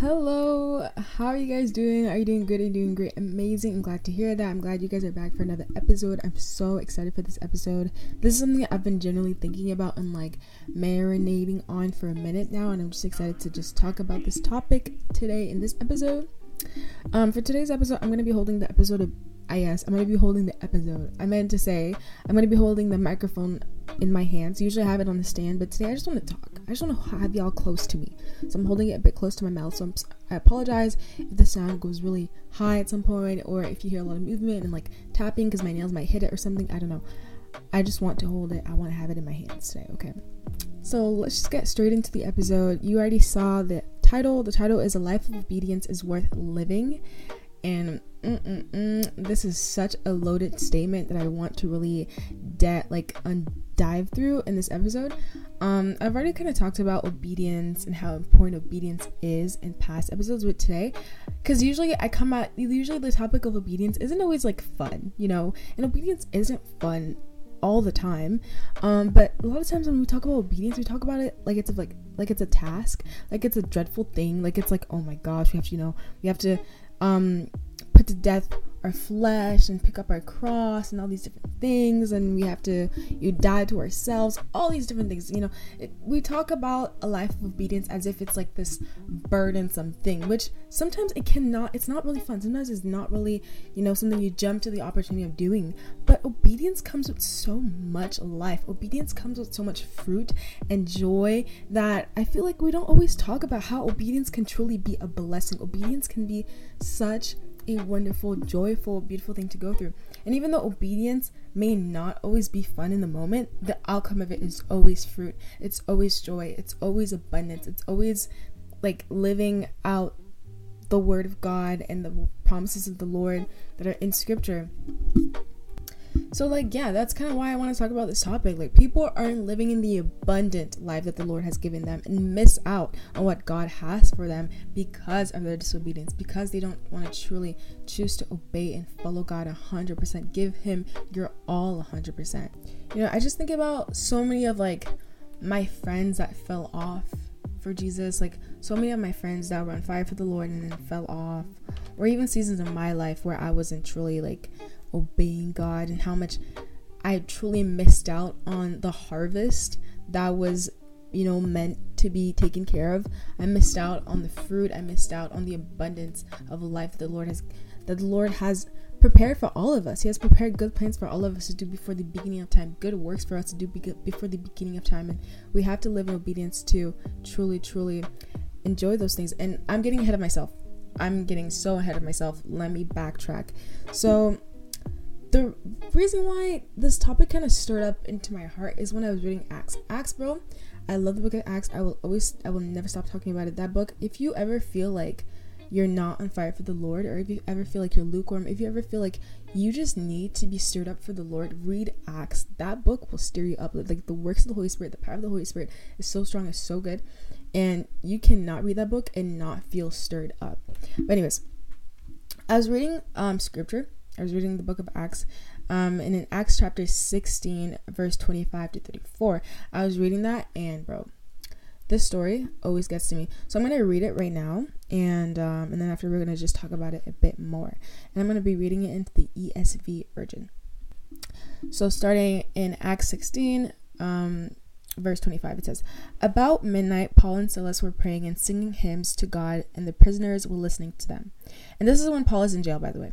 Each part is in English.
Hello, how are you guys doing? Are you doing good? Are you doing great? Amazing. I'm glad to hear that. I'm glad you guys are back for another episode. I'm so excited for this episode. This is something I've been generally thinking about and like marinating on for a minute now, and I'm just excited to just talk about this topic today in this episode. Um, for today's episode, I'm gonna be holding the episode of I guess I'm gonna be holding the episode. I meant to say I'm gonna be holding the microphone in my hands. Usually I have it on the stand, but today I just want to talk. I just want to have y'all close to me. So I'm holding it a bit close to my mouth. So I'm, I apologize if the sound goes really high at some point, or if you hear a lot of movement and like tapping because my nails might hit it or something. I don't know. I just want to hold it. I want to have it in my hands today. Okay. So let's just get straight into the episode. You already saw the title. The title is "A Life of Obedience is Worth Living," and this is such a loaded statement that I want to really de- like un- dive through in this episode. Um, I've already kind of talked about obedience and how important obedience is in past episodes but today, because usually I come at usually the topic of obedience isn't always like fun, you know, and obedience isn't fun all the time um but a lot of times when we talk about obedience we talk about it like it's like like it's a task like it's a dreadful thing like it's like oh my gosh we have to you know we have to um put to death our flesh and pick up our cross and all these different things and we have to you die to ourselves all these different things you know. It, we talk about a life of obedience as if it's like this burdensome thing which sometimes it cannot it's not really fun. Sometimes it's not really you know something you jump to the opportunity of doing. But obedience comes with so much life. Obedience comes with so much fruit and joy that i feel like we don't always talk about how obedience can truly be a blessing. Obedience can be such a wonderful, joyful, beautiful thing to go through. And even though obedience may not always be fun in the moment, the outcome of it is always fruit. It's always joy. It's always abundance. It's always like living out the word of God and the promises of the Lord that are in scripture. So, like, yeah, that's kind of why I want to talk about this topic. Like, people aren't living in the abundant life that the Lord has given them and miss out on what God has for them because of their disobedience, because they don't want to truly choose to obey and follow God 100%. Give Him your all 100%. You know, I just think about so many of like my friends that fell off for Jesus, like, so many of my friends that were on fire for the Lord and then fell off, or even seasons of my life where I wasn't truly like obeying God and how much I truly missed out on the harvest that was, you know, meant to be taken care of. I missed out on the fruit. I missed out on the abundance of life that the Lord has that the Lord has prepared for all of us. He has prepared good plans for all of us to do before the beginning of time, good works for us to do before the beginning of time. And we have to live in obedience to truly, truly enjoy those things. And I'm getting ahead of myself. I'm getting so ahead of myself. Let me backtrack. So, the reason why this topic kind of stirred up into my heart is when I was reading Acts. Acts, bro, I love the book of Acts. I will always, I will never stop talking about it. That book, if you ever feel like you're not on fire for the Lord, or if you ever feel like you're lukewarm, if you ever feel like you just need to be stirred up for the Lord, read Acts. That book will stir you up. Like the works of the Holy Spirit, the power of the Holy Spirit is so strong, it's so good. And you cannot read that book and not feel stirred up. But anyways, I was reading um scripture I was reading the book of Acts, um, and in Acts chapter 16, verse 25 to 34, I was reading that, and bro, this story always gets to me. So I'm gonna read it right now, and um, and then after we're gonna just talk about it a bit more, and I'm gonna be reading it into the ESV version. So starting in Acts 16, um, verse 25 it says about midnight paul and silas were praying and singing hymns to god and the prisoners were listening to them and this is when paul is in jail by the way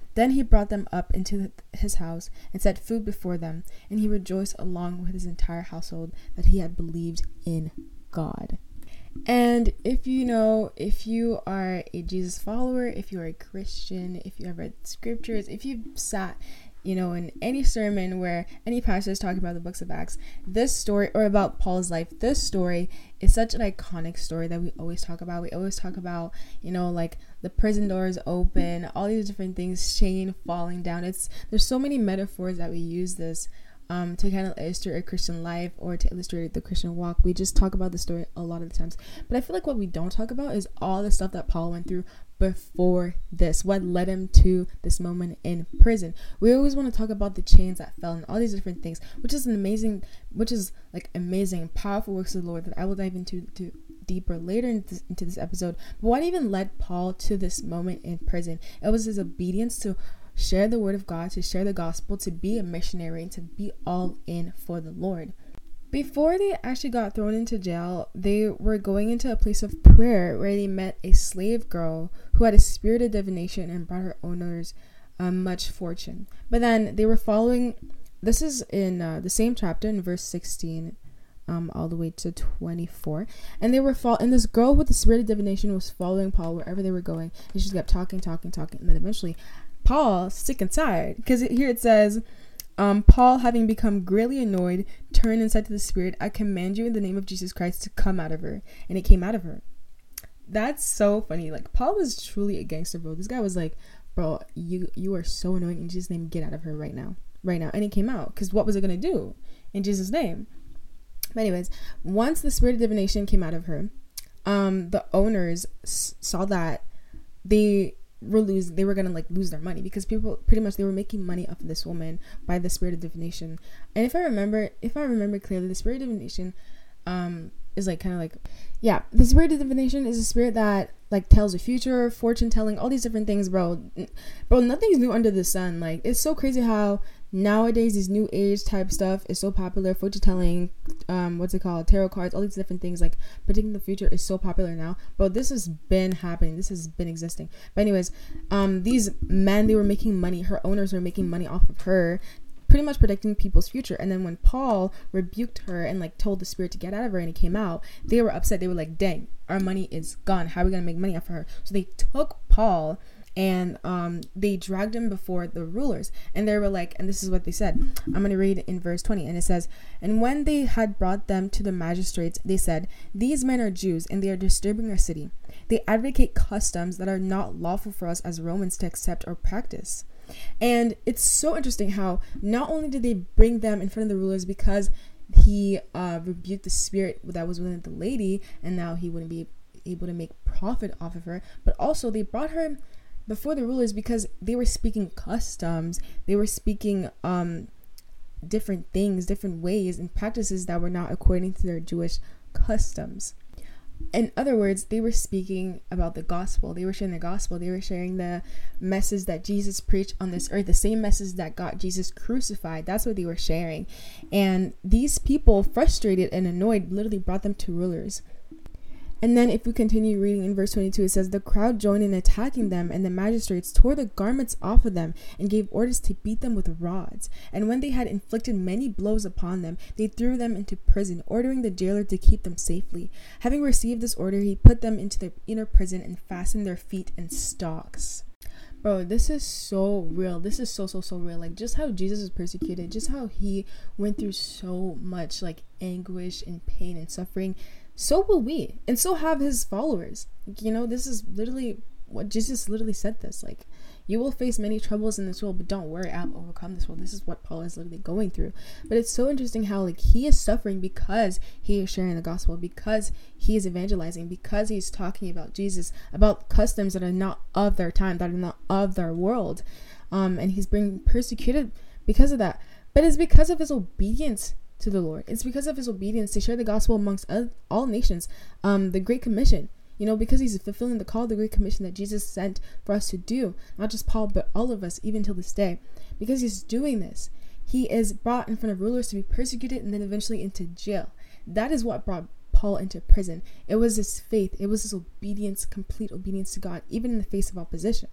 Then he brought them up into his house and set food before them, and he rejoiced along with his entire household that he had believed in God. And if you know, if you are a Jesus follower, if you're a Christian, if you have read scriptures, if you've sat you know, in any sermon where any pastor is talking about the books of Acts, this story, or about Paul's life, this story is such an iconic story that we always talk about. We always talk about, you know, like the prison doors open, all these different things, chain falling down. It's there's so many metaphors that we use this um, to kind of illustrate a Christian life or to illustrate the Christian walk. We just talk about the story a lot of the times. But I feel like what we don't talk about is all the stuff that Paul went through before this, what led him to this moment in prison. We always want to talk about the chains that fell and all these different things, which is an amazing, which is like amazing, powerful works of the Lord that I will dive into to deeper later into this, into this episode. But what even led Paul to this moment in prison? It was his obedience to share the word of God, to share the gospel, to be a missionary, and to be all in for the Lord. Before they actually got thrown into jail, they were going into a place of prayer where they met a slave girl who had a spirit of divination and brought her owners um, much fortune. But then they were following, this is in uh, the same chapter in verse 16 um, all the way to 24. And they were fall and this girl with the spirit of divination was following Paul wherever they were going. And she kept talking, talking, talking. And then eventually Paul, sick and tired, because here it says, um, Paul, having become greatly annoyed, turned and said to the spirit, I command you in the name of Jesus Christ to come out of her. And it came out of her. That's so funny. Like, Paul was truly a gangster, bro. This guy was like, bro, you you are so annoying. In Jesus' name, get out of her right now. Right now. And it came out. Because what was it going to do? In Jesus' name. But anyways, once the spirit of divination came out of her, um, the owners s- saw that they were lose they were gonna like lose their money because people pretty much they were making money off of this woman by the spirit of divination. And if i remember if i remember clearly the spirit of divination um is like kind of like yeah the spirit of divination is a spirit that like tells the future fortune telling all these different things bro. Bro nothing's new under the sun. Like it's so crazy how nowadays these new age type stuff is so popular. Fortune telling um what's it called? Tarot cards all these different things like predicting the future is so popular now. But this has been happening. This has been existing. But anyways um these men they were making money. Her owners were making money off of her pretty much predicting people's future. And then when paul rebuked her and like told the spirit to get out of her and it came out they were upset. They were like dang our money is gone. How are we gonna make money off of her? So they took paul and um, they dragged him before the rulers. And they were like and this is what they said. I'm going to read in verse 20 and it says and when they had brought them to the magistrates they said these men are jews and they are disturbing our city. They advocate customs that are not lawful for us as romans to accept or practice and it's so interesting how not only did they bring them in front of the rulers because he uh, rebuked the spirit that was within the lady and now he wouldn't be able to make profit off of her but also they brought her before the rulers because they were speaking customs. They were speaking um different things different ways and practices that were not according to their jewish customs. In other words they were speaking about the gospel. They were sharing the gospel. They were sharing the message that jesus preached on this earth the same message that got jesus crucified. That's what they were sharing. And these people frustrated and annoyed literally brought them to rulers and then, if we continue reading in verse 22, it says, The crowd joined in attacking them, and the magistrates tore the garments off of them and gave orders to beat them with rods. And when they had inflicted many blows upon them, they threw them into prison, ordering the jailer to keep them safely. Having received this order, he put them into the inner prison and fastened their feet in stocks. Bro, this is so real. This is so, so, so real. Like, just how Jesus was persecuted, just how he went through so much, like, anguish and pain and suffering so will we and so have his followers. You know this is literally what jesus literally said this like you will face many troubles in this world but don't worry i'll overcome this world. This is what paul is literally going through. But it's so interesting how like he is suffering because he is sharing the gospel because he is evangelizing because he's talking about jesus about customs that are not of their time that are not of their world. Um and he's being persecuted because of that. But it's because of his obedience to the Lord. It's because of his obedience to share the gospel amongst all nations. Um, the Great Commission, you know, because he's fulfilling the call of the Great Commission that Jesus sent for us to do, not just Paul, but all of us, even till this day. Because he's doing this, he is brought in front of rulers to be persecuted and then eventually into jail. That is what brought Paul into prison. It was his faith, it was his obedience, complete obedience to God, even in the face of opposition.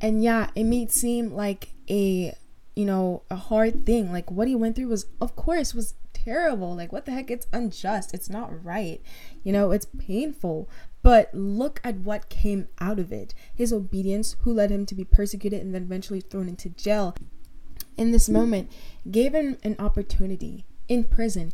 And yeah, it may seem like a you know a hard thing like what he went through was of course was terrible. Like, what the heck? It's unjust. It's not right. You know, it's painful. But look at what came out of it his obedience, who led him to be persecuted and then eventually thrown into jail. In this moment, gave him an opportunity in prison.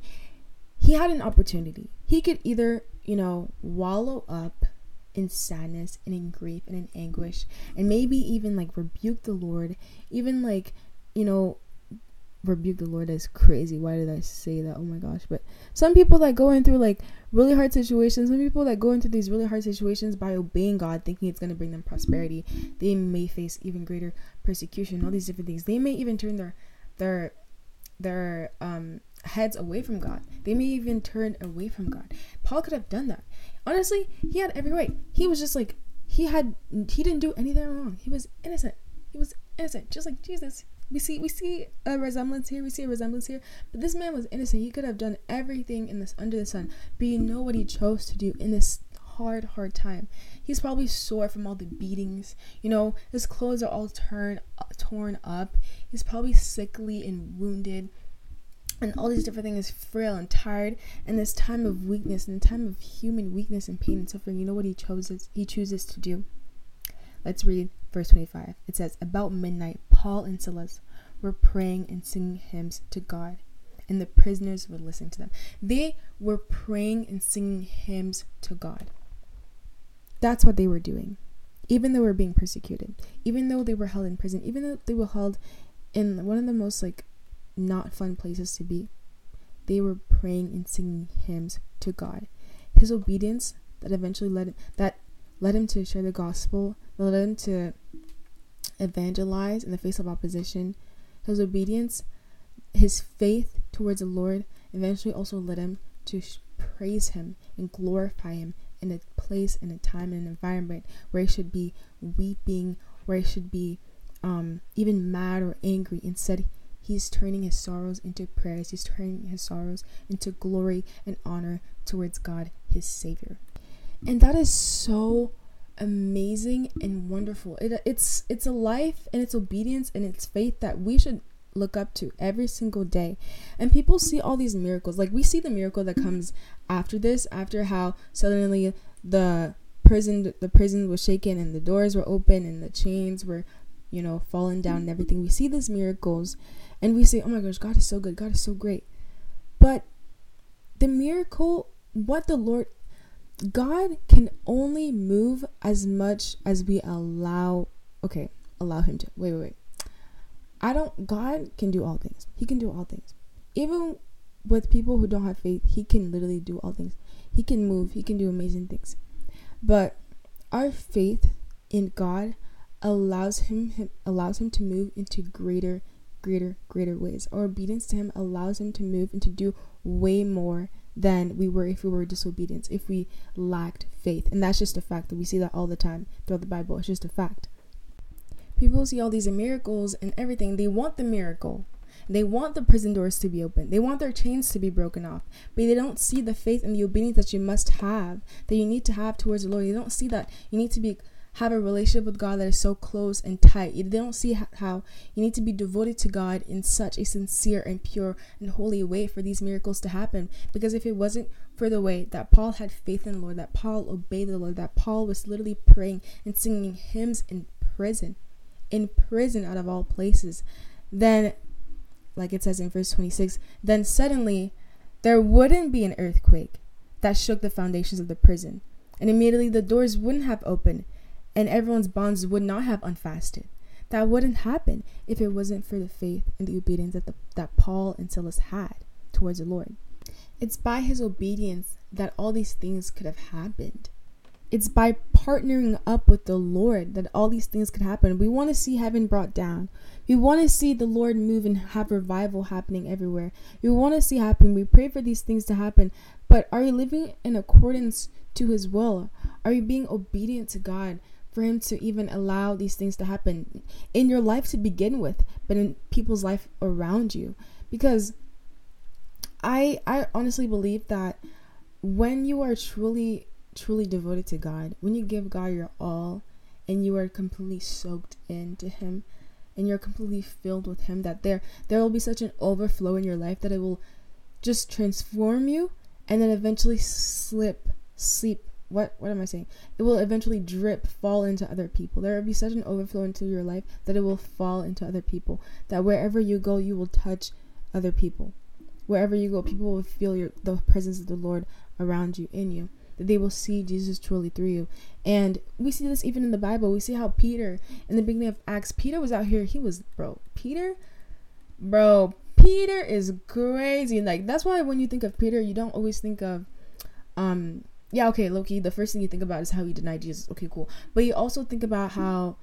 He had an opportunity. He could either, you know, wallow up in sadness and in grief and in anguish and maybe even like rebuke the Lord, even like, you know, rebuke the Lord as crazy. Why did I say that? Oh my gosh. But some people that go in through like really hard situations, some people that go into these really hard situations by obeying God, thinking it's going to bring them prosperity, they may face even greater persecution, all these different things. They may even turn their their their um heads away from God. They may even turn away from God. Paul could have done that. Honestly, he had every right. He was just like he had he didn't do anything wrong. He was innocent. He was innocent, just like Jesus. We see we see a resemblance here. We see a resemblance here. But this man was innocent. He could have done everything in this under the sun. But you know what he chose to do in this hard, hard time. He's probably sore from all the beatings. You know, his clothes are all torn, uh, torn up. He's probably sickly and wounded and all these different things frail and tired and this time of weakness and time of human weakness and pain and suffering you know what he chooses he chooses to do let's read verse 25 it says about midnight paul and silas were praying and singing hymns to god and the prisoners were listening to them they were praying and singing hymns to god that's what they were doing even though they were being persecuted even though they were held in prison even though they were held in one of the most like not fun places to be. They were praying and singing hymns to God. His obedience that eventually led that led him to share the gospel, led him to evangelize in the face of opposition. His obedience, his faith towards the Lord, eventually also led him to praise him and glorify him in a place, in a time, in an environment where he should be weeping, where he should be um, even mad or angry. Instead, He's turning his sorrows into prayers. He's turning his sorrows into glory and honor towards God, his Savior. And that is so amazing and wonderful. It, it's it's a life and it's obedience and it's faith that we should look up to every single day. And people see all these miracles. Like we see the miracle that comes after this, after how suddenly the prison the prison was shaken and the doors were open and the chains were, you know, falling down and everything. We see these miracles and we say, oh my gosh, God is so good, God is so great. But the miracle, what the Lord, God can only move as much as we allow, okay, allow Him to. Wait, wait, wait. I don't, God can do all things. He can do all things. Even with people who don't have faith, He can literally do all things. He can move, He can do amazing things. But our faith in God allows him, him allows him to move into greater greater, greater ways. Our obedience to Him allows Him to move and to do way more than we were if we were disobedient, if we lacked faith. And that's just a fact that we see that all the time throughout the Bible. It's just a fact. People see all these miracles and everything. They want the miracle. They want the prison doors to be open. They want their chains to be broken off. But they don't see the faith and the obedience that you must have, that you need to have towards the Lord. They don't see that you need to be have a relationship with God that is so close and tight. They don't see how you need to be devoted to God in such a sincere and pure and holy way for these miracles to happen. Because if it wasn't for the way that Paul had faith in the Lord, that Paul obeyed the Lord, that Paul was literally praying and singing hymns in prison, in prison out of all places, then, like it says in verse 26, then suddenly there wouldn't be an earthquake that shook the foundations of the prison. And immediately the doors wouldn't have opened and everyone's bonds would not have unfasted. That wouldn't happen if it wasn't for the faith and the obedience that, the, that Paul and Silas had towards the Lord. It's by his obedience that all these things could have happened. It's by partnering up with the Lord that all these things could happen. We want to see heaven brought down. We want to see the Lord move and have revival happening everywhere. We want to see happen. We pray for these things to happen. But are you living in accordance to his will? Are you being obedient to God? For him to even allow these things to happen in your life to begin with, but in people's life around you. Because I I honestly believe that when you are truly truly devoted to God, when you give God your all and you are completely soaked into him and you're completely filled with him that there there will be such an overflow in your life that it will just transform you and then eventually slip, sleep. What what am I saying? It will eventually drip, fall into other people. There will be such an overflow into your life that it will fall into other people. That wherever you go, you will touch other people. Wherever you go, people will feel your the presence of the Lord around you, in you. That they will see Jesus truly through you. And we see this even in the Bible. We see how Peter, in the beginning of Acts, Peter was out here. He was, bro, Peter, bro, Peter is crazy. Like that's why when you think of Peter, you don't always think of um yeah, okay, Loki, the first thing you think about is how he denied Jesus. Okay, cool. But you also think about how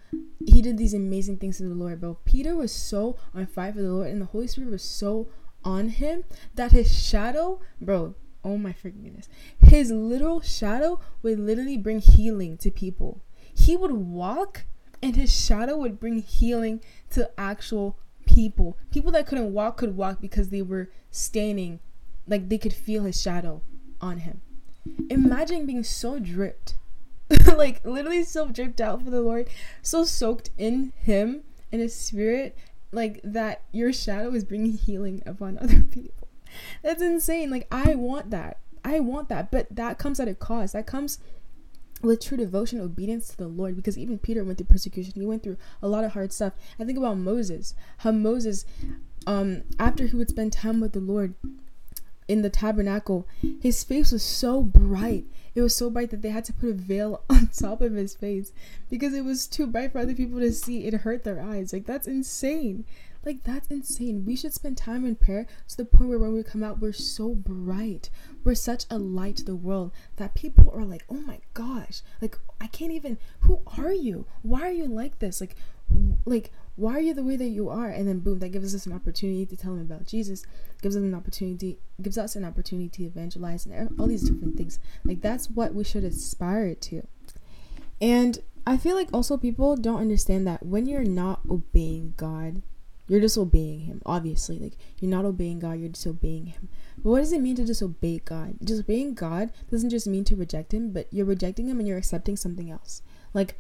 he did these amazing things to the Lord, bro. Peter was so on fire for the Lord and the Holy Spirit was so on him that his shadow, bro, oh my freaking goodness. His literal shadow would literally bring healing to people. He would walk and his shadow would bring healing to actual people. People that couldn't walk could walk because they were standing, like they could feel his shadow on him. Imagine being so dripped, like literally so dripped out for the Lord, so soaked in Him and His Spirit, like that your shadow is bringing healing upon other people. That's insane. Like, I want that. I want that. But that comes at a cost. That comes with true devotion, obedience to the Lord, because even Peter went through persecution. He went through a lot of hard stuff. I think about Moses, how Moses, um, after he would spend time with the Lord in the tabernacle, his face was so bright. It was so bright that they had to put a veil on top of his face because it was too bright for other people to see. It hurt their eyes. Like that's insane. Like, that's insane. We should spend time in prayer to the point where when we come out, we're so bright. We're such a light to the world that people are like, oh my gosh, like, I can't even, who are you? Why are you like this? Like, like, why are you the way that you are? And then boom, that gives us an opportunity to tell them about Jesus, gives them an opportunity, gives us an opportunity to evangelize and all these different things. Like, that's what we should aspire to. And I feel like also people don't understand that when you're not obeying God, you're disobeying him, obviously. Like, you're not obeying God, you're disobeying him. But what does it mean to disobey God? Disobeying God doesn't just mean to reject him, but you're rejecting him and you're accepting something else. Like,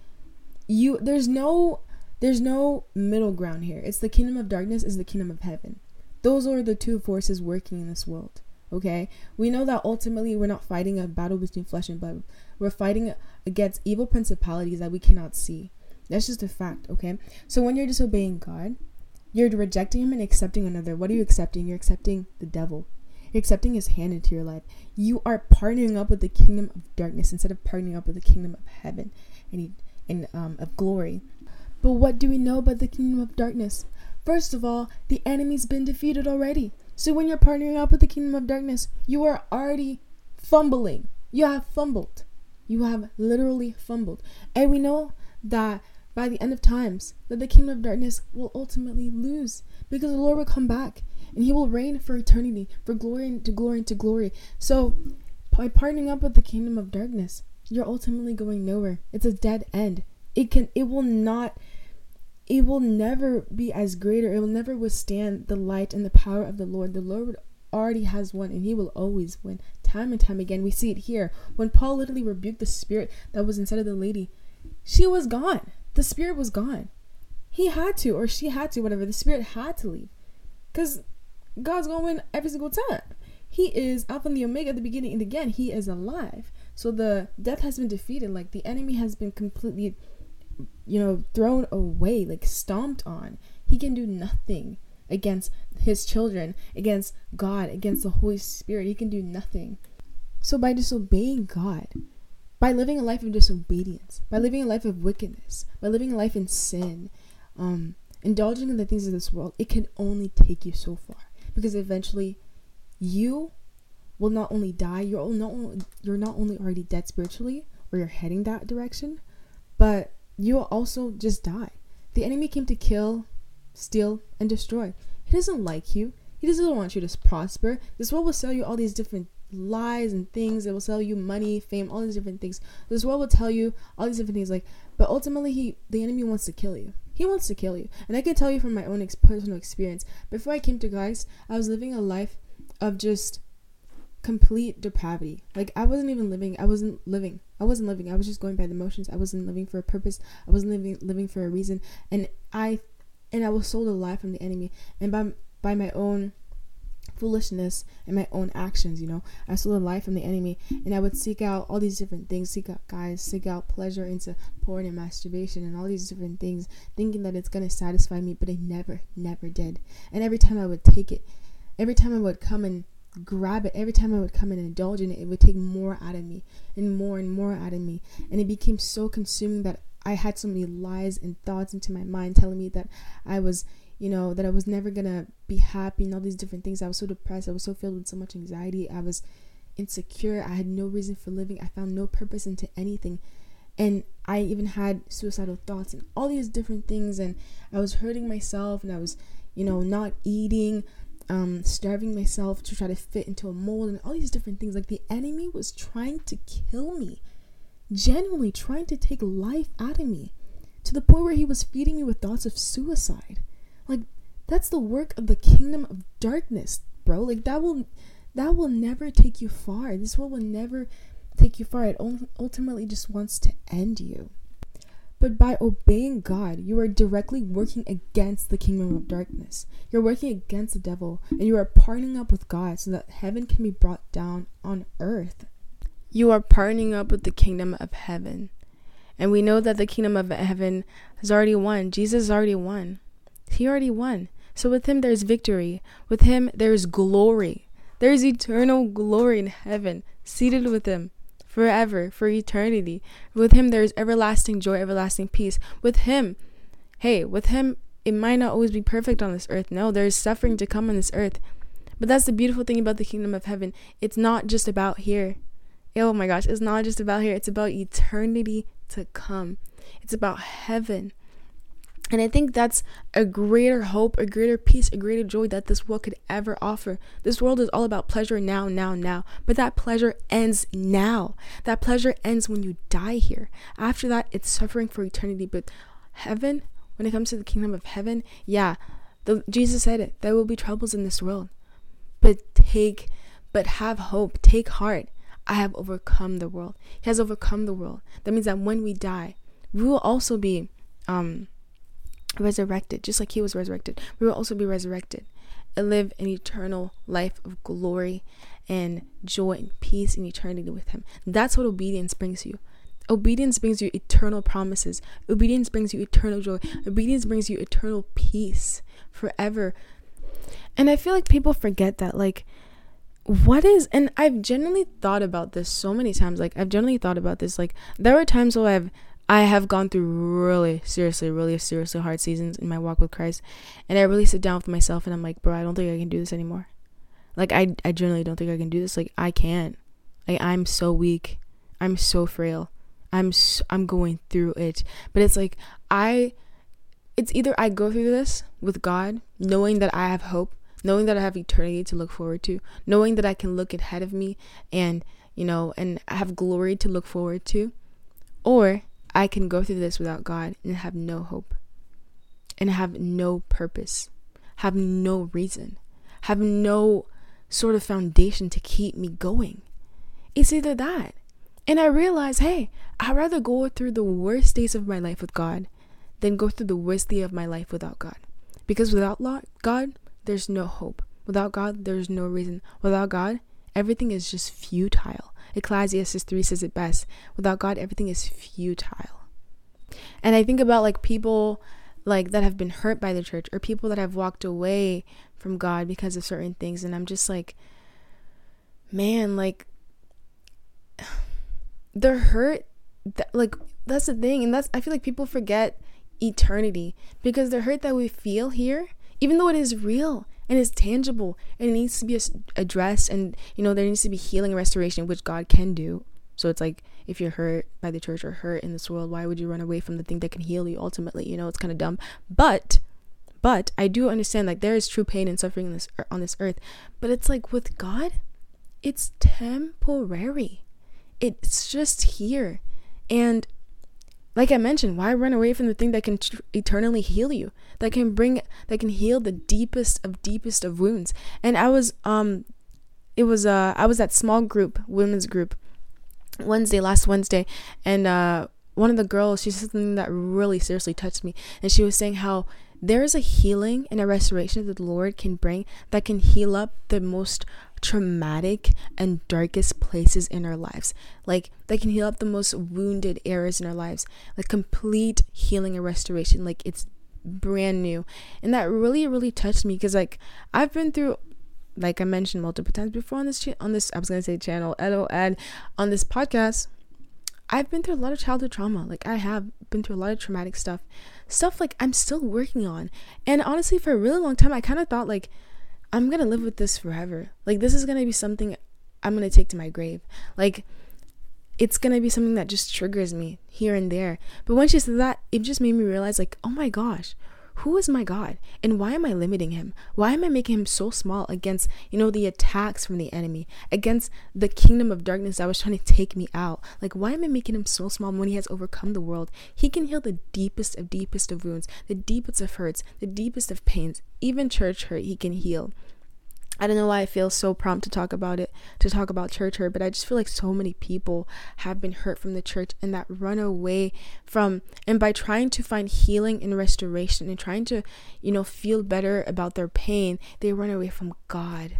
you, there's no, there's no middle ground here. It's the kingdom of darkness is the kingdom of heaven. Those are the two forces working in this world. Okay? We know that ultimately we're not fighting a battle between flesh and blood. We're fighting against evil principalities that we cannot see. That's just a fact, okay? So when you're disobeying God, you're rejecting him and accepting another. What are you accepting? You're accepting the devil. You're accepting his hand into your life. You are partnering up with the kingdom of darkness instead of partnering up with the kingdom of heaven and, and um, of glory. But what do we know about the kingdom of darkness? First of all, the enemy's been defeated already. So when you're partnering up with the kingdom of darkness, you are already fumbling. You have fumbled. You have literally fumbled. And we know that by the end of times that the kingdom of darkness will ultimately lose because the Lord will come back and he will reign for eternity, for glory to glory to glory. So, by partnering up with the kingdom of darkness, you're ultimately going nowhere. It's a dead end. It can it will not it will never be as greater. It will never withstand the light and the power of the Lord. The Lord already has won and he will always win. Time and time again, we see it here. When Paul literally rebuked the spirit that was inside of the lady, she was gone the spirit was gone. He had to, or she had to, whatever. The spirit had to leave. Because God's going to win every single time. He is Alpha and the Omega at the beginning and again, he is alive. So the death has been defeated. Like the enemy has been completely, you know, thrown away, like stomped on. He can do nothing against his children, against God, against the Holy Spirit. He can do nothing. So by disobeying God, by living a life of disobedience, by living a life of wickedness, by living a life in sin, um, indulging in the things of this world, it can only take you so far. Because eventually, you will not only die, you're not only, you're not only already dead spiritually, or you're heading that direction, but you will also just die. The enemy came to kill, steal, and destroy. He doesn't like you. He doesn't want you to prosper. This world will sell you all these different lies and things It will sell you money, fame, all these different things. This world will tell you all these different things. Like, but ultimately, he the enemy wants to kill you. He wants to kill you, and I can tell you from my own ex- personal experience. Before I came to Christ, I was living a life of just complete depravity. Like I wasn't even living. I wasn't living. I wasn't living. I was just going by the motions. I wasn't living for a purpose. I wasn't living living for a reason. And I and I was sold a lie from the enemy. And by by my own foolishness and my own actions, you know. I stole the life from the enemy and I would seek out all these different things, seek out guys, seek out pleasure into porn and masturbation and all these different things, thinking that it's gonna satisfy me, but it never, never did. And every time I would take it, every time I would come and grab it, every time I would come and indulge in it, it would take more out of me and more and more out of me. And it became so consuming that I had so many lies and thoughts into my mind telling me that I was you know, that I was never gonna be happy and all these different things. I was so depressed. I was so filled with so much anxiety. I was insecure. I had no reason for living. I found no purpose into anything. And I even had suicidal thoughts and all these different things. And I was hurting myself and I was, you know, not eating, um, starving myself to try to fit into a mold and all these different things. Like the enemy was trying to kill me, genuinely trying to take life out of me to the point where he was feeding me with thoughts of suicide. Like that's the work of the kingdom of darkness, bro. Like that will that will never take you far. This world will never take you far. It ultimately just wants to end you. But by obeying God, you are directly working against the kingdom of darkness. You're working against the devil, and you are partnering up with God so that heaven can be brought down on earth. You are partnering up with the kingdom of heaven. And we know that the kingdom of heaven has already won. Jesus already won. He already won. So with him there's victory. With him there's glory. There's eternal glory in heaven, seated with him forever, for eternity. With him there's everlasting joy, everlasting peace. With him, hey, with him it might not always be perfect on this earth. No, there's suffering to come on this earth. But that's the beautiful thing about the kingdom of heaven. It's not just about here. Oh my gosh, it's not just about here. It's about eternity to come. It's about heaven. And I think that's a greater hope, a greater peace, a greater joy that this world could ever offer. This world is all about pleasure now, now, now. But that pleasure ends now. That pleasure ends when you die here. After that, it's suffering for eternity. But heaven, when it comes to the kingdom of heaven, yeah, the, Jesus said it. There will be troubles in this world. But take, but have hope. Take heart. I have overcome the world. He has overcome the world. That means that when we die, we will also be um resurrected, just like he was resurrected. We will also be resurrected and live an eternal life of glory and joy and peace in eternity with him. That's what obedience brings you. Obedience brings you eternal promises. Obedience brings you eternal joy. Obedience brings you eternal peace forever. And I feel like people forget that like what is and I've generally thought about this so many times. Like I've generally thought about this. Like there were times where I've I have gone through really seriously, really seriously hard seasons in my walk with Christ. And I really sit down with myself and I'm like, bro, I don't think I can do this anymore. Like I I generally don't think I can do this. Like I can't. Like I'm so weak. I'm so frail. I'm so, I'm going through it. But it's like I it's either I go through this with God, knowing that I have hope, knowing that I have eternity to look forward to, knowing that I can look ahead of me and, you know, and have glory to look forward to, or I can go through this without God and have no hope and have no purpose, have no reason, have no sort of foundation to keep me going. It's either that. And I realize, hey, I'd rather go through the worst days of my life with God than go through the worst day of my life without God. Because without God, there's no hope. Without God, there's no reason. Without God, everything is just futile. Ecclesiastes 3 says it best without God, everything is futile. And I think about like people like that have been hurt by the church or people that have walked away from God because of certain things. And I'm just like, man, like they're hurt. That, like that's the thing. And that's, I feel like people forget eternity because the hurt that we feel here, even though it is real, and it's tangible and it needs to be addressed and you know there needs to be healing and restoration which god can do. So it's like if you're hurt by the church or hurt in this world why would you run away from the thing that can heal you ultimately? You know it's kind of dumb. But but i do understand like there is true pain and suffering in this er, on this earth. But it's like with god it's temporary. It's just here. And like I mentioned, why run away from the thing that can tr- eternally heal you, that can bring, that can heal the deepest of deepest of wounds? And I was, um, it was, uh, I was at small group, women's group, Wednesday, last Wednesday, and uh, one of the girls, she said something that really seriously touched me. And she was saying how there is a healing and a restoration that the Lord can bring that can heal up the most traumatic and darkest places in our lives. Like that can heal up the most wounded areas in our lives. Like complete healing and restoration. Like it's brand new. And that really, really touched me because like I've been through like I mentioned multiple times before on this cha- on this I was gonna say channel, and on this podcast I've been through a lot of childhood trauma. Like I have been through a lot of traumatic stuff. Stuff like I'm still working on. And honestly, for a really long time I kind of thought like I'm going to live with this forever. Like this is going to be something I'm going to take to my grave. Like it's going to be something that just triggers me here and there. But when she said that, it just made me realize like, "Oh my gosh, who is my God? And why am I limiting him? Why am I making him so small against, you know, the attacks from the enemy, against the kingdom of darkness that was trying to take me out? Like, why am I making him so small when he has overcome the world? He can heal the deepest of deepest of wounds, the deepest of hurts, the deepest of pains, even church hurt, he can heal. I don't know why I feel so prompt to talk about it, to talk about church hurt, but I just feel like so many people have been hurt from the church and that run away from, and by trying to find healing and restoration and trying to, you know, feel better about their pain, they run away from God.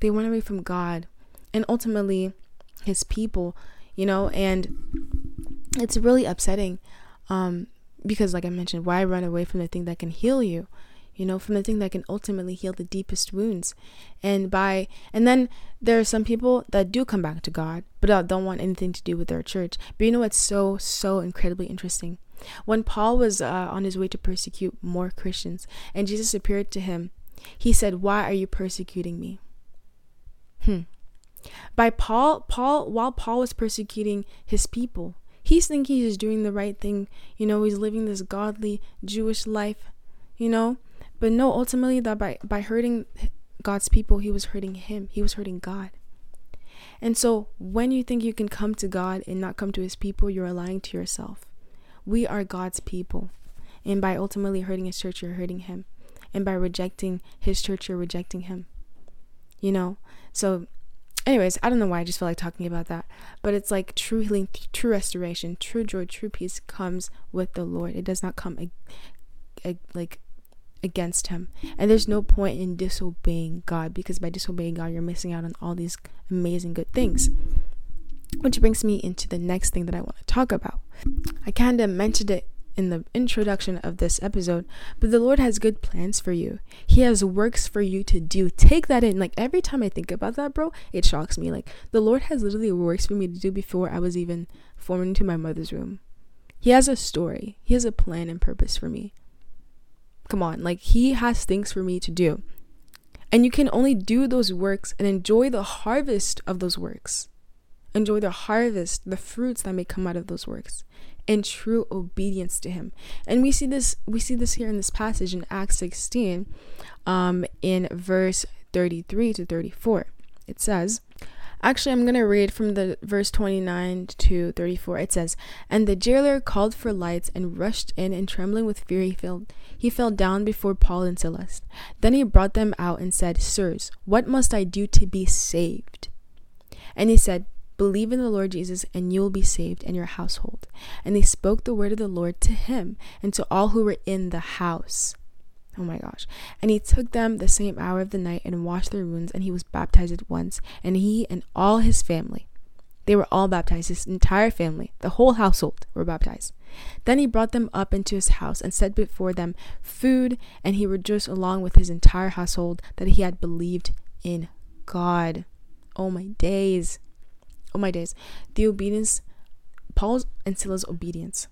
They run away from God and ultimately His people, you know, and it's really upsetting um, because, like I mentioned, why run away from the thing that can heal you? You know, from the thing that can ultimately heal the deepest wounds. And by, and then there are some people that do come back to God, but don't want anything to do with their church. But you know what's so, so incredibly interesting? When Paul was uh, on his way to persecute more Christians and Jesus appeared to him, he said, Why are you persecuting me? Hmm. By Paul, Paul, while Paul was persecuting his people, he's thinking he's doing the right thing. You know, he's living this godly Jewish life, you know, but no, ultimately that by by hurting God's people, he was hurting him. He was hurting God. And so when you think you can come to God and not come to his people, you're lying to yourself. We are God's people. And by ultimately hurting his church, you're hurting him. And by rejecting his church, you're rejecting him. You know? So anyways, I don't know why I just feel like talking about that. But it's like true healing, true restoration, true joy, true peace comes with the Lord. It does not come a, a, like against him. And there's no point in disobeying God because by disobeying God, you're missing out on all these amazing good things. Which brings me into the next thing that I want to talk about. I kind of mentioned it in the introduction of this episode, but the Lord has good plans for you. He has works for you to do. Take that in. Like every time I think about that, bro, it shocks me. Like the Lord has literally works for me to do before I was even formed into my mother's womb. He has a story, He has a plan and purpose for me. Come on, like he has things for me to do. And you can only do those works and enjoy the harvest of those works. Enjoy the harvest, the fruits that may come out of those works in true obedience to him. And we see this we see this here in this passage in Acts 16 um in verse 33 to 34. It says, Actually, I'm going to read from the verse 29 to 34. It says, And the jailer called for lights and rushed in, and trembling with fear, he fell, he fell down before Paul and Silas. Then he brought them out and said, Sirs, what must I do to be saved? And he said, Believe in the Lord Jesus, and you will be saved and your household. And they spoke the word of the Lord to him and to all who were in the house. Oh my gosh. And he took them the same hour of the night and washed their wounds, and he was baptized at once, and he and all his family. They were all baptized, his entire family, the whole household were baptized. Then he brought them up into his house and set before them food, and he rejoiced along with his entire household that he had believed in God. Oh my days. Oh my days. The obedience, Paul's and Silas' obedience,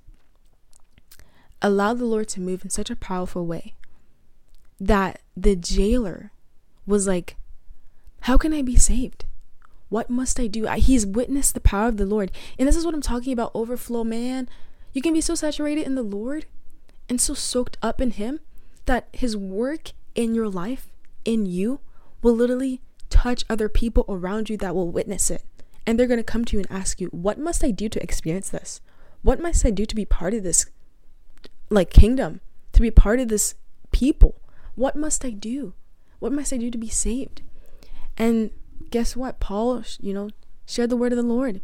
allowed the Lord to move in such a powerful way that the jailer was like, How can I be saved? What must I do? I, he's witnessed the power of the Lord. And this is what I'm talking about overflow, man. You can be so saturated in the Lord and so soaked up in Him that His work in your life, in you, will literally touch other people around you that will witness it. And they're going to come to you and ask you, What must I do to experience this? What must I do to be part of this, like, kingdom? To be part of this people? What must I do? What must I do to be saved? And guess what? Paul, you know, shared the word of the Lord.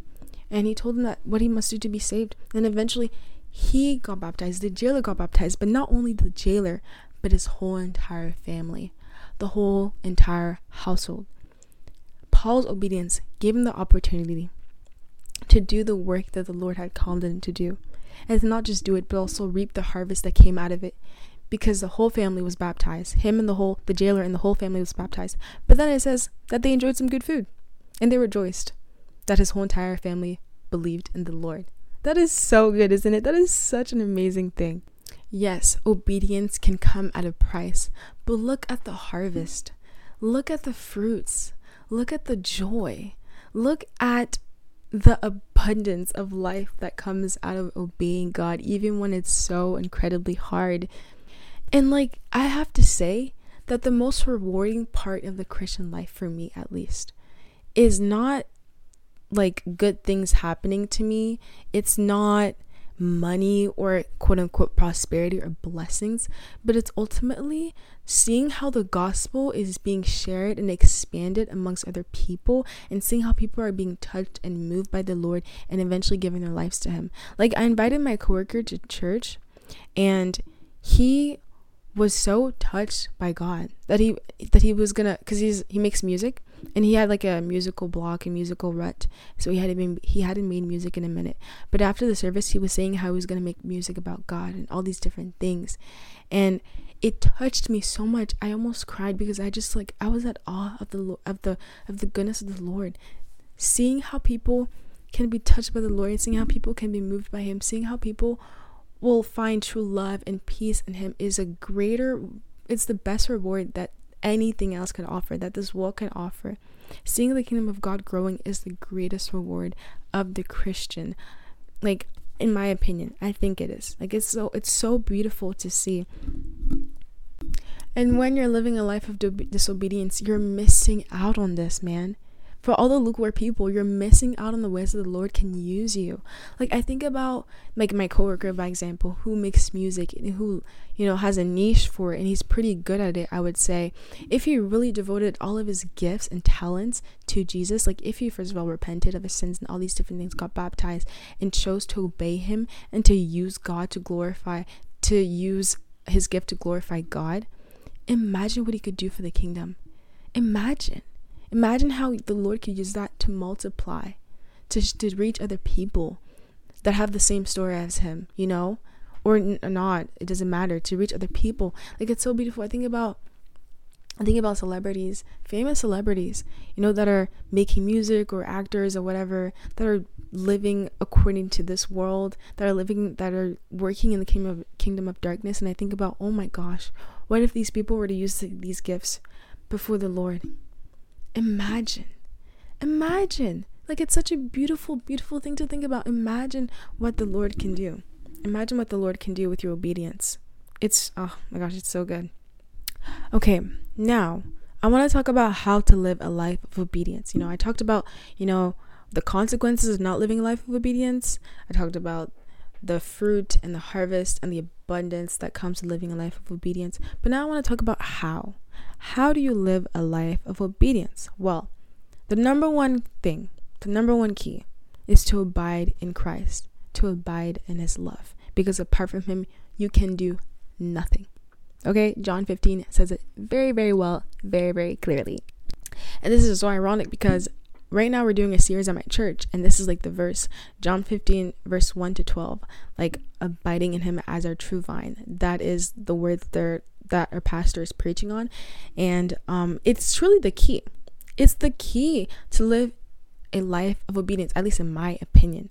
and he told him that what he must do to be saved. And eventually he got baptized, the jailer got baptized, but not only the jailer, but his whole entire family, the whole entire household. Paul's obedience gave him the opportunity to do the work that the Lord had called him to do. And to not just do it, but also reap the harvest that came out of it. Because the whole family was baptized. Him and the whole, the jailer and the whole family was baptized. But then it says that they enjoyed some good food. And they rejoiced that his whole entire family believed in the Lord. That is so good, isn't it? That is such an amazing thing. Yes, obedience can come at a price, but look at the harvest. Look at the fruits. Look at the joy. Look at the abundance of life that comes out of obeying God, even when it's so incredibly hard. And like, I have to say that the most rewarding part of the Christian life, for me at least, is not like good things happening to me. It's not money or quote unquote prosperity or blessings, but it's ultimately seeing how the gospel is being shared and expanded amongst other people and seeing how people are being touched and moved by the Lord and eventually giving their lives to him. Like I invited my coworker to church and he was so touched by God that he that he was gonna because he's he makes music and he had like a musical block, a musical rut, so he hadn't been he hadn't made music in a minute. But after the service, he was saying how he was gonna make music about God and all these different things, and it touched me so much. I almost cried because I just like I was at awe of the of the of the goodness of the Lord, seeing how people can be touched by the Lord, seeing how people can be moved by Him, seeing how people will find true love and peace in Him is a greater. It's the best reward that anything else can offer, that this world can offer. Seeing the kingdom of God growing is the greatest reward of the Christian. Like in my opinion, I think it is. Like it's so it's so beautiful to see. And when you're living a life of disobedience, you're missing out on this, man for all the lukewarm people, you're missing out on the ways that the Lord can use you. Like I think about like my coworker, by example, who makes music and who you know has a niche for it, and he's pretty good at it. I would say, if he really devoted all of his gifts and talents to Jesus, like if he first of all repented of his sins and all these different things, got baptized, and chose to obey Him and to use God to glorify, to use his gift to glorify God, imagine what he could do for the kingdom. Imagine Imagine how the Lord could use that to multiply, to, to reach other people that have the same story as him, you know? Or, n- or not, it doesn't matter, to reach other people. Like, it's so beautiful. I think about I think about celebrities, famous celebrities, you know, that are making music or actors or whatever, that are living according to this world, that are living, that are working in the kingdom of, kingdom of darkness. And I think about, oh my gosh, what if these people were to use these gifts before the Lord? Imagine. Imagine. Like it's such a beautiful, beautiful thing to think about. Imagine what the Lord can do. Imagine what the Lord can do with your obedience. It's, oh my gosh, it's so good. Okay, now I want to talk about how to live a life of obedience. You know, I talked about, you know, the consequences of not living a life of obedience. I talked about the fruit and the harvest and the abundance that comes to living a life of obedience. But now I want to talk about how. How do you live a life of obedience? Well, the number one thing, the number one key is to abide in Christ, to abide in his love. Because apart from him, you can do nothing. Okay, John 15 says it very, very well, very, very clearly. And this is so ironic because right now we're doing a series at my church and this is like the verse john 15 verse 1 to 12 like abiding in him as our true vine. That is the word that, that our pastor is preaching on and um it's truly the key. It's the key to live a life of obedience at least in my opinion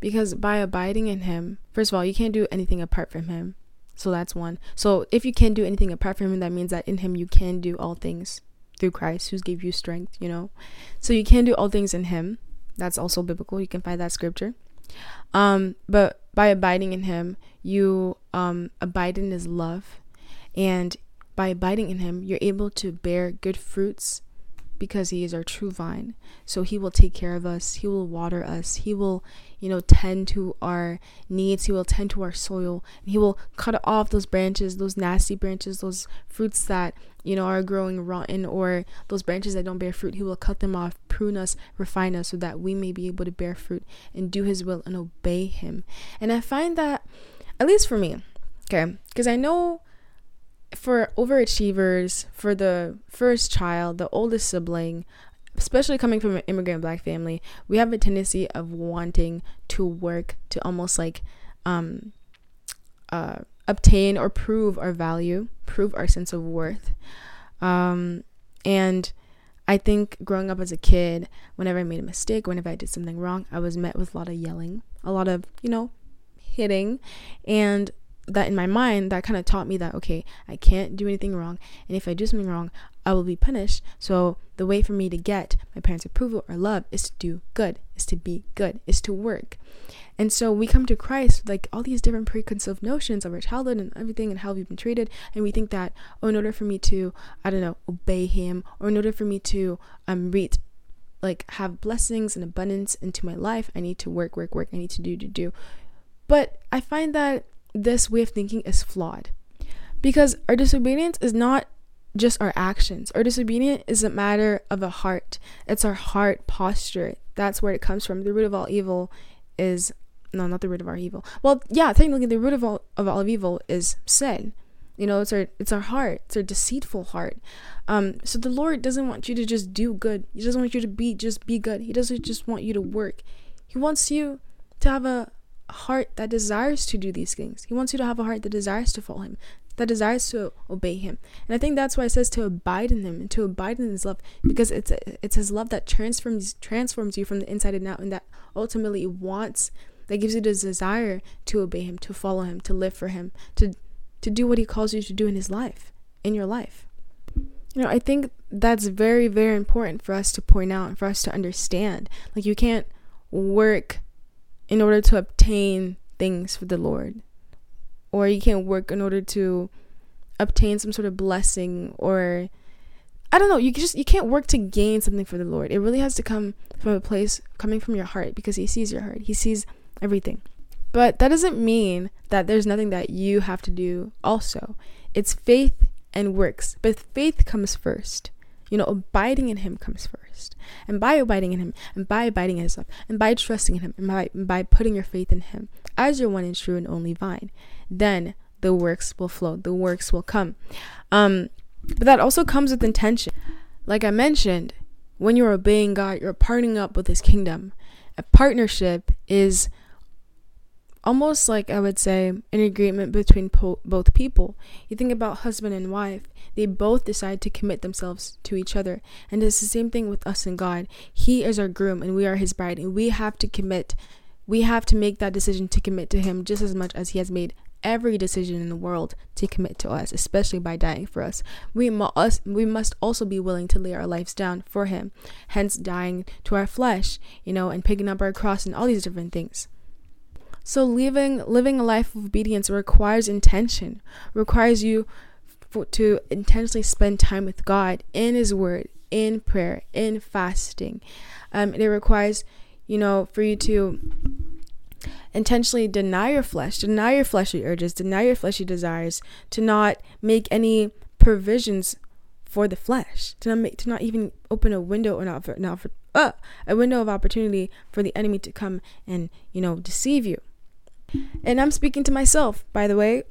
because by abiding in him first of all you can't do anything apart from him. So that's one. So if you can't do anything apart from him that means that in him you can do all things through Christ who's gave you strength, you know. So you can do all things in him. That's also biblical. You can find that scripture. Um, but by abiding in him, you um abide in his love. And by abiding in him, you're able to bear good fruits because he is our true vine. So he will take care of us, he will water us, he will, you know, tend to our needs, he will tend to our soil, he will cut off those branches, those nasty branches, those fruits that, you know, are growing rotten or those branches that don't bear fruit. He will cut them off, prune us, refine us so that we may be able to bear fruit and do his will and obey him. And I find that at least for me, okay, because I know for overachievers, for the first child, the oldest sibling, especially coming from an immigrant black family, we have a tendency of wanting to work to almost like um, uh, obtain or prove our value, prove our sense of worth. Um, and I think growing up as a kid, whenever I made a mistake, whenever I did something wrong, I was met with a lot of yelling, a lot of, you know, hitting. And that in my mind that kind of taught me that okay i can't do anything wrong and if i do something wrong i will be punished. So the way for me to get my parents approval or love is to do good is to be good is to work. And so we come to christ with like all these different preconceived notions of our childhood and everything and how we've been treated and we think that oh in order for me to i don't know obey him or in order for me to um reach like have blessings and abundance into my life i need to work work work i need to do to do. But i find that this way of thinking is flawed because our disobedience is not just our actions. Our disobedience is a matter of a heart. It's our heart posture. That's where it comes from. The root of all evil is no, not the root of our evil. Well, yeah, technically the root of all of all of evil is sin. You know, it's our it's our heart. It's our deceitful heart. Um, so the Lord doesn't want you to just do good. He doesn't want you to be just be good. He doesn't just want you to work. He wants you to have a heart that desires to do these things. He wants you to have a heart that desires to follow him, that desires to obey him. And I think that's why it says to abide in him and to abide in his love because it's it's his love that transforms transforms you from the inside and out and that ultimately wants that gives you the desire to obey him, to follow him, to live for him, to to do what he calls you to do in his life, in your life. You know, I think that's very very important for us to point out and for us to understand. Like you can't work in order to obtain things for the Lord. Or you can't work in order to obtain some sort of blessing or I don't know, you just you can't work to gain something for the Lord. It really has to come from a place coming from your heart because he sees your heart. He sees everything. But that doesn't mean that there's nothing that you have to do also. It's faith and works. But faith comes first. You know, abiding in Him comes first. And by abiding in Him, and by abiding in His love, and by trusting in Him, and by, by putting your faith in Him as your one and true and only vine, then the works will flow, the works will come. Um, but that also comes with intention. Like I mentioned, when you're obeying God, you're partnering up with His kingdom. A partnership is almost like I would say an agreement between po- both people. You think about husband and wife, they both decide to commit themselves to each other. And it's the same thing with us and God. He is our groom and we are his bride, and we have to commit. We have to make that decision to commit to him just as much as he has made every decision in the world to commit to us, especially by dying for us. We must we must also be willing to lay our lives down for him, hence dying to our flesh, you know, and picking up our cross and all these different things. So living living a life of obedience requires intention, requires you for, to intentionally spend time with God in His Word, in prayer, in fasting. Um, it requires, you know, for you to intentionally deny your flesh, deny your fleshly urges, deny your fleshly desires, to not make any provisions for the flesh, to not make, to not even open a window or not, not for, uh, a window of opportunity for the enemy to come and you know deceive you. And I'm speaking to myself, by the way.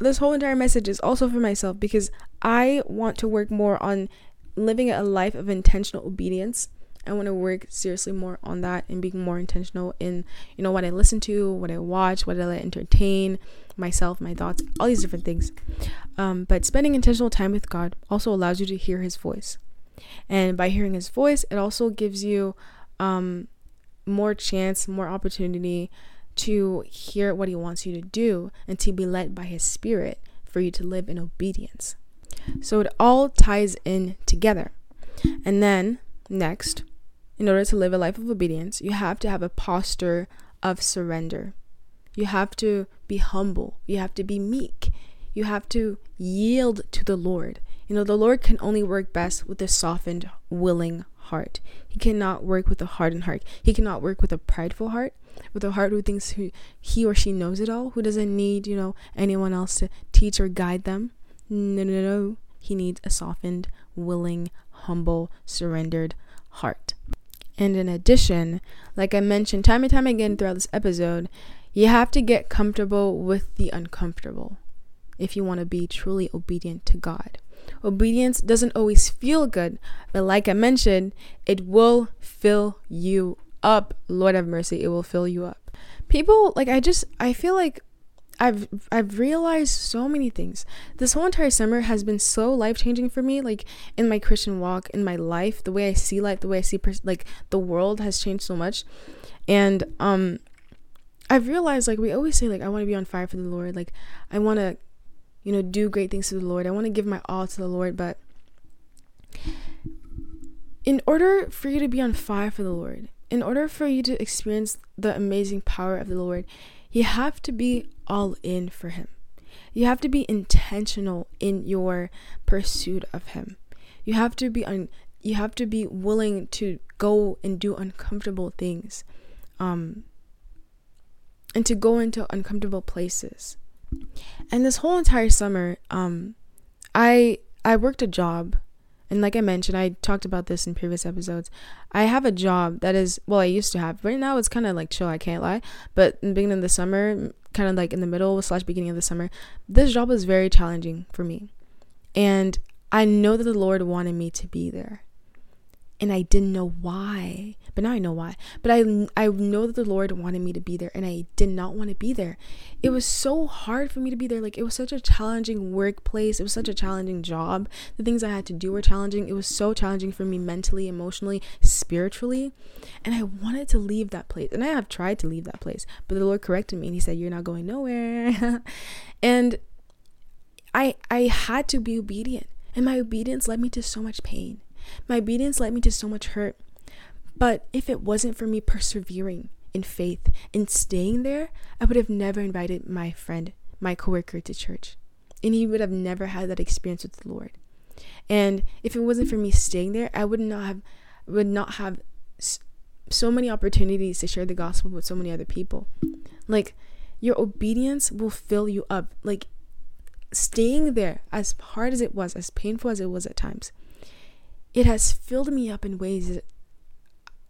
This whole entire message is also for myself because I want to work more on living a life of intentional obedience. I want to work seriously more on that and being more intentional in, you know, what I listen to, what I watch, what I let entertain myself, my thoughts, all these different things. Um, but spending intentional time with God also allows you to hear His voice. And by hearing His voice, it also gives you um, more chance, more opportunity to hear what He wants you to do and to be led by His Spirit for you to live in obedience. So it all ties in together. And then, next, in order to live a life of obedience, you have to have a posture of surrender. You have to be humble. You have to be meek. You have to yield to the Lord. You know, the Lord can only work best with a softened, willing heart. He cannot work with a hardened heart. He cannot work with a prideful heart, with a heart who thinks who he or she knows it all, who doesn't need, you know, anyone else to teach or guide them. No, no, no. He needs a softened, willing, humble, surrendered heart. And in addition, like I mentioned time and time again throughout this episode, you have to get comfortable with the uncomfortable if you want to be truly obedient to God. Obedience doesn't always feel good, but like I mentioned, it will fill you up. Lord have mercy, it will fill you up. People like I just I feel like I've I've realized so many things. This whole entire summer has been so life changing for me. Like in my Christian walk, in my life, the way I see life, the way I see pers- like the world has changed so much, and um, I've realized like we always say like I want to be on fire for the Lord. Like I want to, you know, do great things to the Lord. I want to give my all to the Lord, but in order for you to be on fire for the Lord, in order for you to experience the amazing power of the Lord, you have to be all in for Him. You have to be intentional in your pursuit of Him. You have to be un- you have to be willing to go and do uncomfortable things, um, and to go into uncomfortable places. And this whole entire summer, um, I I worked a job and like I mentioned, I talked about this in previous episodes. I have a job that is, well, I used to have. Right now, it's kind of like chill, I can't lie. But in the beginning of the summer, kind of like in the middle slash beginning of the summer, this job was very challenging for me. And I know that the Lord wanted me to be there and I didn't know why. But now I know why. But I I know that the Lord wanted me to be there and I did not want to be there. It was so hard for me to be there. Like it was such a challenging workplace. It was such a challenging job. The things I had to do were challenging. It was so challenging for me mentally, emotionally, spiritually. And I wanted to leave that place. And I have tried to leave that place. But the Lord corrected me and he said, "You're not going nowhere." and I I had to be obedient. And my obedience led me to so much pain. My obedience led me to so much hurt. But if it wasn't for me persevering in faith and staying there, I would have never invited my friend, my coworker to church. And he would have never had that experience with the Lord. And if it wasn't for me staying there, I would not have would not have so many opportunities to share the gospel with so many other people. Like your obedience will fill you up. Like staying there as hard as it was, as painful as it was at times, it has filled me up in ways that,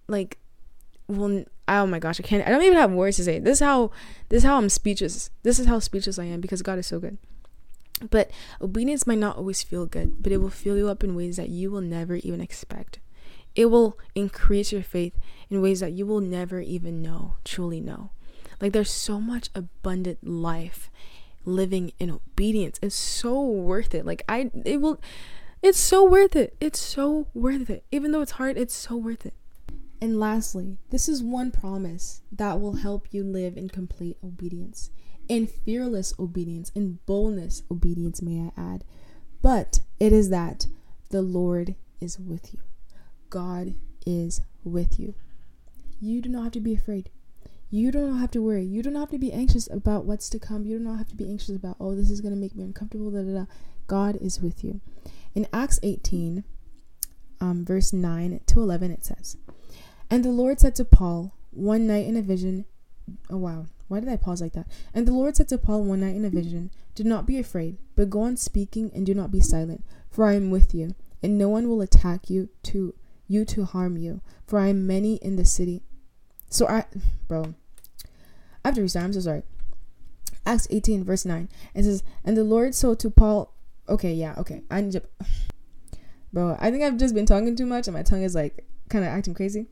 like well oh my gosh i can't i don't even have words to say. This is how this is how i'm speechless. This is how speechless i am because god is so good. But obedience might not always feel good but it will fill you up in ways that you will never even expect. It will increase your faith in ways that you will never even know truly know. Like there's so much abundant life living in obedience. It's so worth it. Like i it will it's so worth it. It's so worth it. Even though it's hard, it's so worth it. And lastly, this is one promise that will help you live in complete obedience, in fearless obedience, in boldness obedience, may I add. But it is that the Lord is with you. God is with you. You do not have to be afraid. You do not have to worry. You do not have to be anxious about what's to come. You do not have to be anxious about, oh, this is going to make me uncomfortable. Da, da, da. God is with you. In Acts 18, um, verse 9 to 11, it says, And the Lord said to Paul one night in a vision, oh wow, why did I pause like that? And the Lord said to Paul one night in a vision, Do not be afraid, but go on speaking and do not be silent, for I am with you, and no one will attack you to you to harm you, for I am many in the city. So I, bro, I have to restart. I'm so sorry. Acts 18, verse 9. It says, And the Lord said to Paul Okay, yeah, okay. I need to. Bro, I think I've just been talking too much and my tongue is like kind of acting crazy.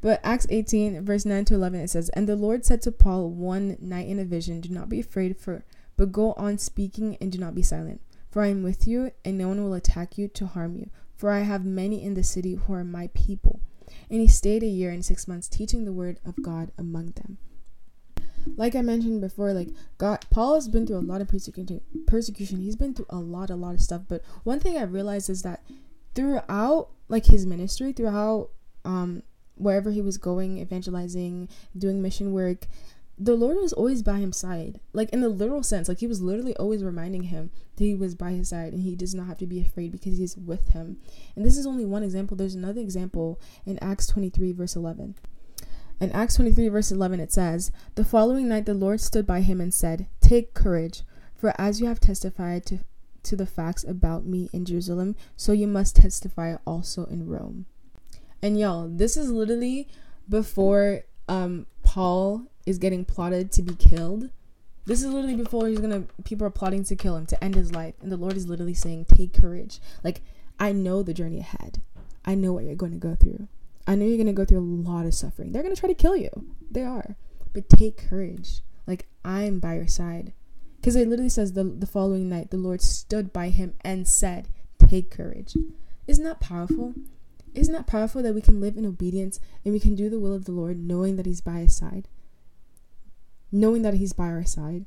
But Acts 18, verse 9 to 11, it says, And the Lord said to Paul one night in a vision, Do not be afraid, for but go on speaking and do not be silent. For I am with you, and no one will attack you to harm you. For I have many in the city who are my people. And he stayed a year and six months teaching the word of God among them like I mentioned before, like God, Paul has been through a lot of persecution. Persecution. He's been through a lot, a lot of stuff. But one thing I realized is that throughout, like his ministry, throughout, um, wherever he was going, evangelizing, doing mission work, the Lord was always by his side. Like in the literal sense, like he was literally always reminding him that he was by his side and he does not have to be afraid because he's with him. And this is only one example. There's another example in Acts 23, verse 11. In Acts 23, verse 11, it says, The following night the Lord stood by him and said, Take courage, for as you have testified to, to the facts about me in Jerusalem, so you must testify also in Rome. And y'all, this is literally before um, Paul is getting plotted to be killed. This is literally before he's gonna people are plotting to kill him to end his life. And the Lord is literally saying, Take courage. Like, I know the journey ahead. I know what you're going to go through. I know you're gonna go through a lot of suffering. They're gonna try to kill you. They are. But take courage. Like I'm by your side. Because it literally says the the following night the Lord stood by him and said, Take courage. Isn't that powerful? Isn't that powerful that we can live in obedience and we can do the will of the Lord knowing that He's by His side? Knowing that He's by our side.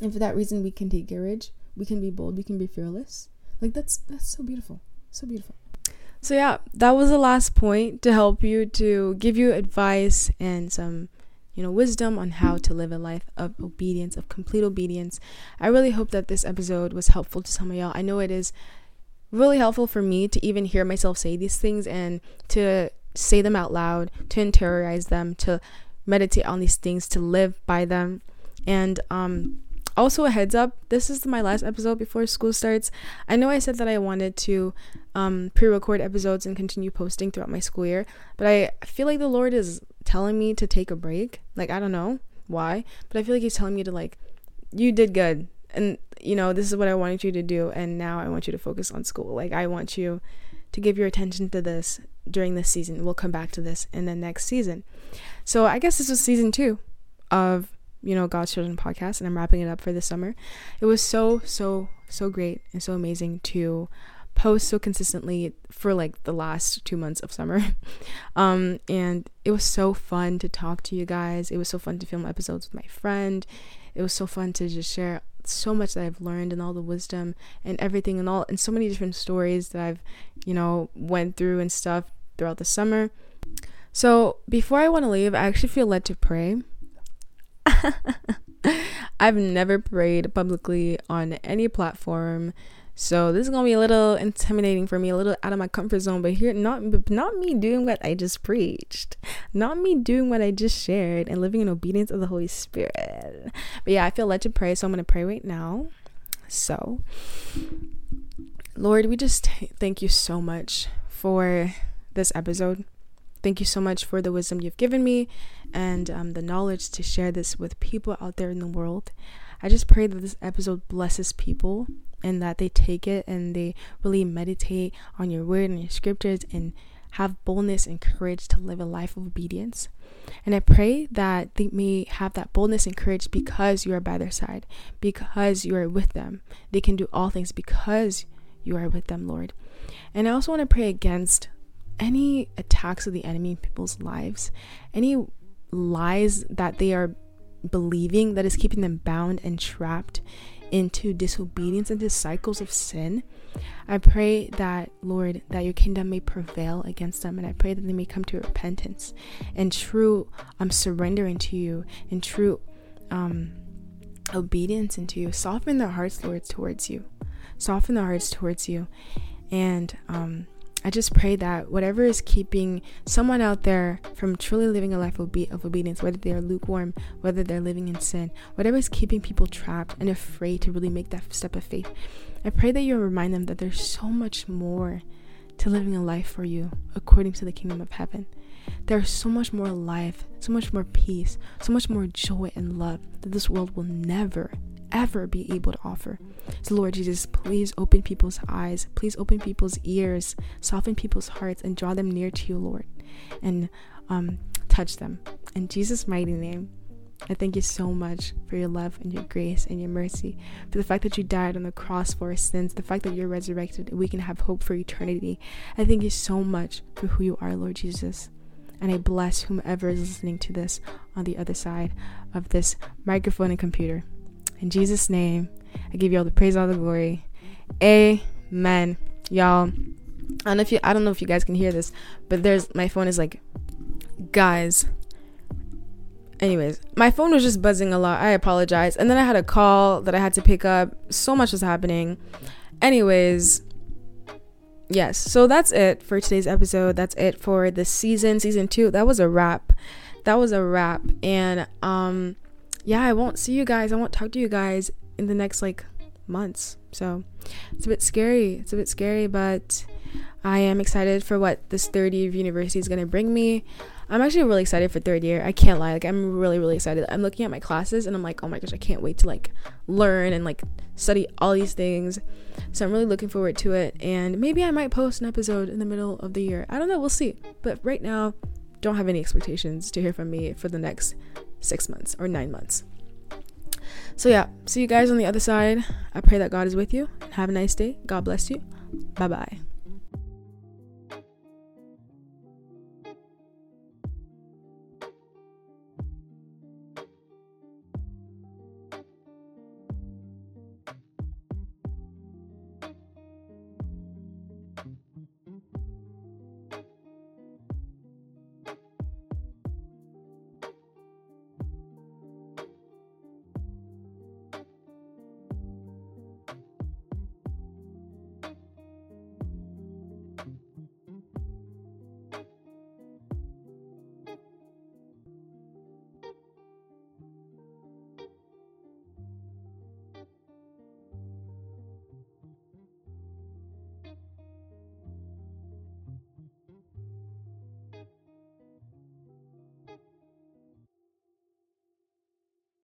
And for that reason we can take courage, we can be bold, we can be fearless. Like that's that's so beautiful. So beautiful. So yeah, that was the last point to help you to give you advice and some you know wisdom on how to live a life of obedience, of complete obedience. I really hope that this episode was helpful to some of y'all. I know it is really helpful for me to even hear myself say these things and to say them out loud, to interiorize them, to meditate on these things, to live by them. And um also a heads up, this is my last episode before school starts. I know I said that I wanted to um pre-record episodes and continue posting throughout my school year, but I feel like the Lord is telling me to take a break. Like I don't know why, but I feel like he's telling me to like you did good and you know this is what i wanted you to do and now i want you to focus on school like i want you to give your attention to this during this season we'll come back to this in the next season so i guess this was season two of you know god's children podcast and i'm wrapping it up for the summer it was so so so great and so amazing to post so consistently for like the last two months of summer um and it was so fun to talk to you guys it was so fun to film episodes with my friend it was so fun to just share so much that I've learned and all the wisdom and everything and all and so many different stories that I've, you know, went through and stuff throughout the summer. So before I want to leave, I actually feel led to pray. I've never prayed publicly on any platform so this is gonna be a little intimidating for me, a little out of my comfort zone. But here, not not me doing what I just preached, not me doing what I just shared, and living in obedience of the Holy Spirit. But yeah, I feel led to pray, so I'm gonna pray right now. So, Lord, we just thank you so much for this episode. Thank you so much for the wisdom you've given me and um, the knowledge to share this with people out there in the world. I just pray that this episode blesses people and that they take it and they really meditate on your word and your scriptures and have boldness and courage to live a life of obedience. And I pray that they may have that boldness and courage because you are by their side, because you are with them. They can do all things because you are with them, Lord. And I also want to pray against any attacks of the enemy in people's lives, any lies that they are believing that is keeping them bound and trapped into disobedience, into cycles of sin. I pray that, Lord, that your kingdom may prevail against them. And I pray that they may come to repentance and true um, surrendering to you and true um, obedience into you. Soften their hearts, Lord, towards you. Soften their hearts towards you. And um, I just pray that whatever is keeping someone out there from truly living a life of, obe- of obedience, whether they are lukewarm, whether they're living in sin, whatever is keeping people trapped and afraid to really make that step of faith, I pray that you remind them that there's so much more to living a life for you according to the kingdom of heaven. There's so much more life, so much more peace, so much more joy and love that this world will never, ever be able to offer. So, Lord Jesus, please open people's eyes, please open people's ears, soften people's hearts, and draw them near to you, Lord, and um, touch them. In Jesus' mighty name. I thank you so much for your love and your grace and your mercy, for the fact that you died on the cross for our sins, the fact that you're resurrected and we can have hope for eternity. I thank you so much for who you are, Lord Jesus. And I bless whomever is listening to this on the other side of this microphone and computer. In Jesus' name, I give you all the praise, all the glory. Amen. Y'all, I don't know if you I don't know if you guys can hear this, but there's my phone is like guys anyways, my phone was just buzzing a lot. I apologize. And then I had a call that I had to pick up. So much was happening. Anyways, yes. So that's it for today's episode. That's it for the season, season 2. That was a wrap. That was a wrap. And um yeah, I won't see you guys. I won't talk to you guys in the next like months. So, it's a bit scary. It's a bit scary, but I am excited for what this third year of university is going to bring me. I'm actually really excited for third year. I can't lie. Like I'm really really excited. I'm looking at my classes and I'm like, "Oh my gosh, I can't wait to like learn and like study all these things." So I'm really looking forward to it and maybe I might post an episode in the middle of the year. I don't know, we'll see. But right now, don't have any expectations to hear from me for the next 6 months or 9 months. So yeah, see you guys on the other side. I pray that God is with you. Have a nice day. God bless you. Bye-bye.